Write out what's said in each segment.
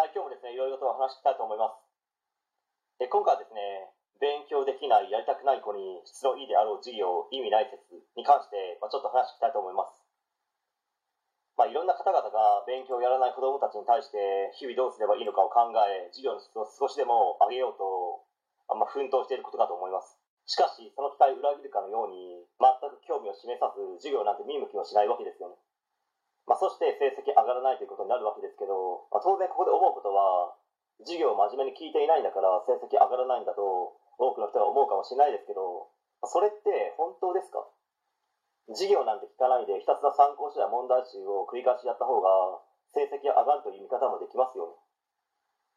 はい、今日もですね、いろいろとお話ししたいと思います。え今回はですね、勉強できない、やりたくない子に質のいいであろう授業、意味ない説に関して、まあ、ちょっと話していきたいと思います。まあ、いろんな方々が勉強をやらない子どもたちに対して、日々どうすればいいのかを考え、授業の質を少しでも上げようと、あまあ、奮闘していることかと思います。しかし、その期待を裏切るかのように、全く興味を示さず、授業なんて見向きもしないわけですよね。まあ、そして成績上がらないということになるわけですけど、まあ、当然ここで思うことは、授業を真面目に聞いていないんだから成績上がらないんだと多くの人が思うかもしれないですけど、それって本当ですか？授業なんて聞かないでひたすら参考書や問題集を繰り返しやった方が成績が上がるという見方もできますよね。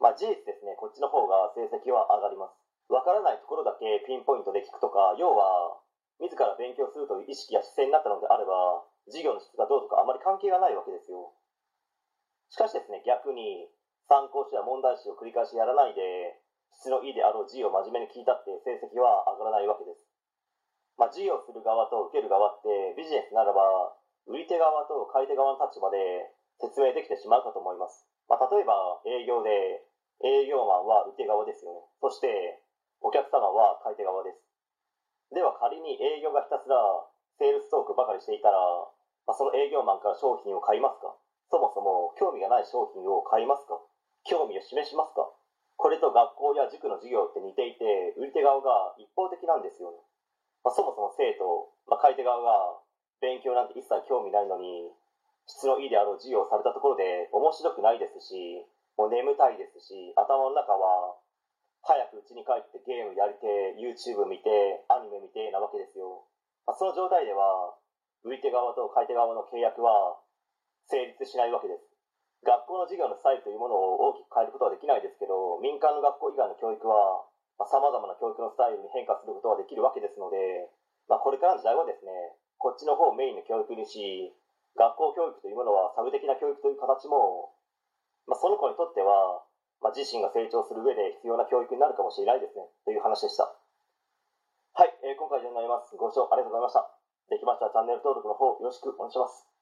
まあ事実ですね、こっちの方が成績は上がります。わからないところだけピンポイントで聞くとか、要は自ら勉強するという意識や姿勢になったのであれば、授業の質がどうとかあまり関係がないわけですよ。しかしですね、逆に参考書や問題集を繰り返しやらないで、質のいいであろう授業を真面目に聞いたって成績は上がらないわけです。まあ、授業する側と受ける側ってビジネスならば、売り手側と買い手側の立場で説明できてしまうかと思います。まあ、例えば営業で、営業マンは売り手側ですよね。そして、お客様は買い手側です。では仮に営業がひたすらセールストークばかりしていたら、まあ、その営業マンから商品を買いますか？そもそも興味がない商品を買いますか？興味を示しますか？これと学校や塾の授業って似ていて、売り手側が一方的なんですよね。まあ、そもそも生徒、まあ、買い手側が勉強なんて一切興味ないのに、質のいいであろう授業をされたところで面白くないですし、もう眠たいですし、頭の中は早く家に帰ってゲームやりて、YouTube 見て、アニメ見てなわけですよ。まあ、その状態では、売り手側と買い手側の契約は成立しないわけです。学校の授業のスタイルというものを大きく変えることはできないですけど、民間の学校以外の教育は、さまあ、様々な教育のスタイルに変化することはできるわけですので、まあ、これからの時代はですね、こっちの方をメインの教育にし、学校教育というものはサブ的な教育という形も、まあ、その子にとっては、まあ、自身が成長する上で必要な教育になるかもしれないですね、という話でした。はい、えー今回以上になります。ご視聴ありがとうございました。できましたらチャンネル登録の方よろしくお願いします。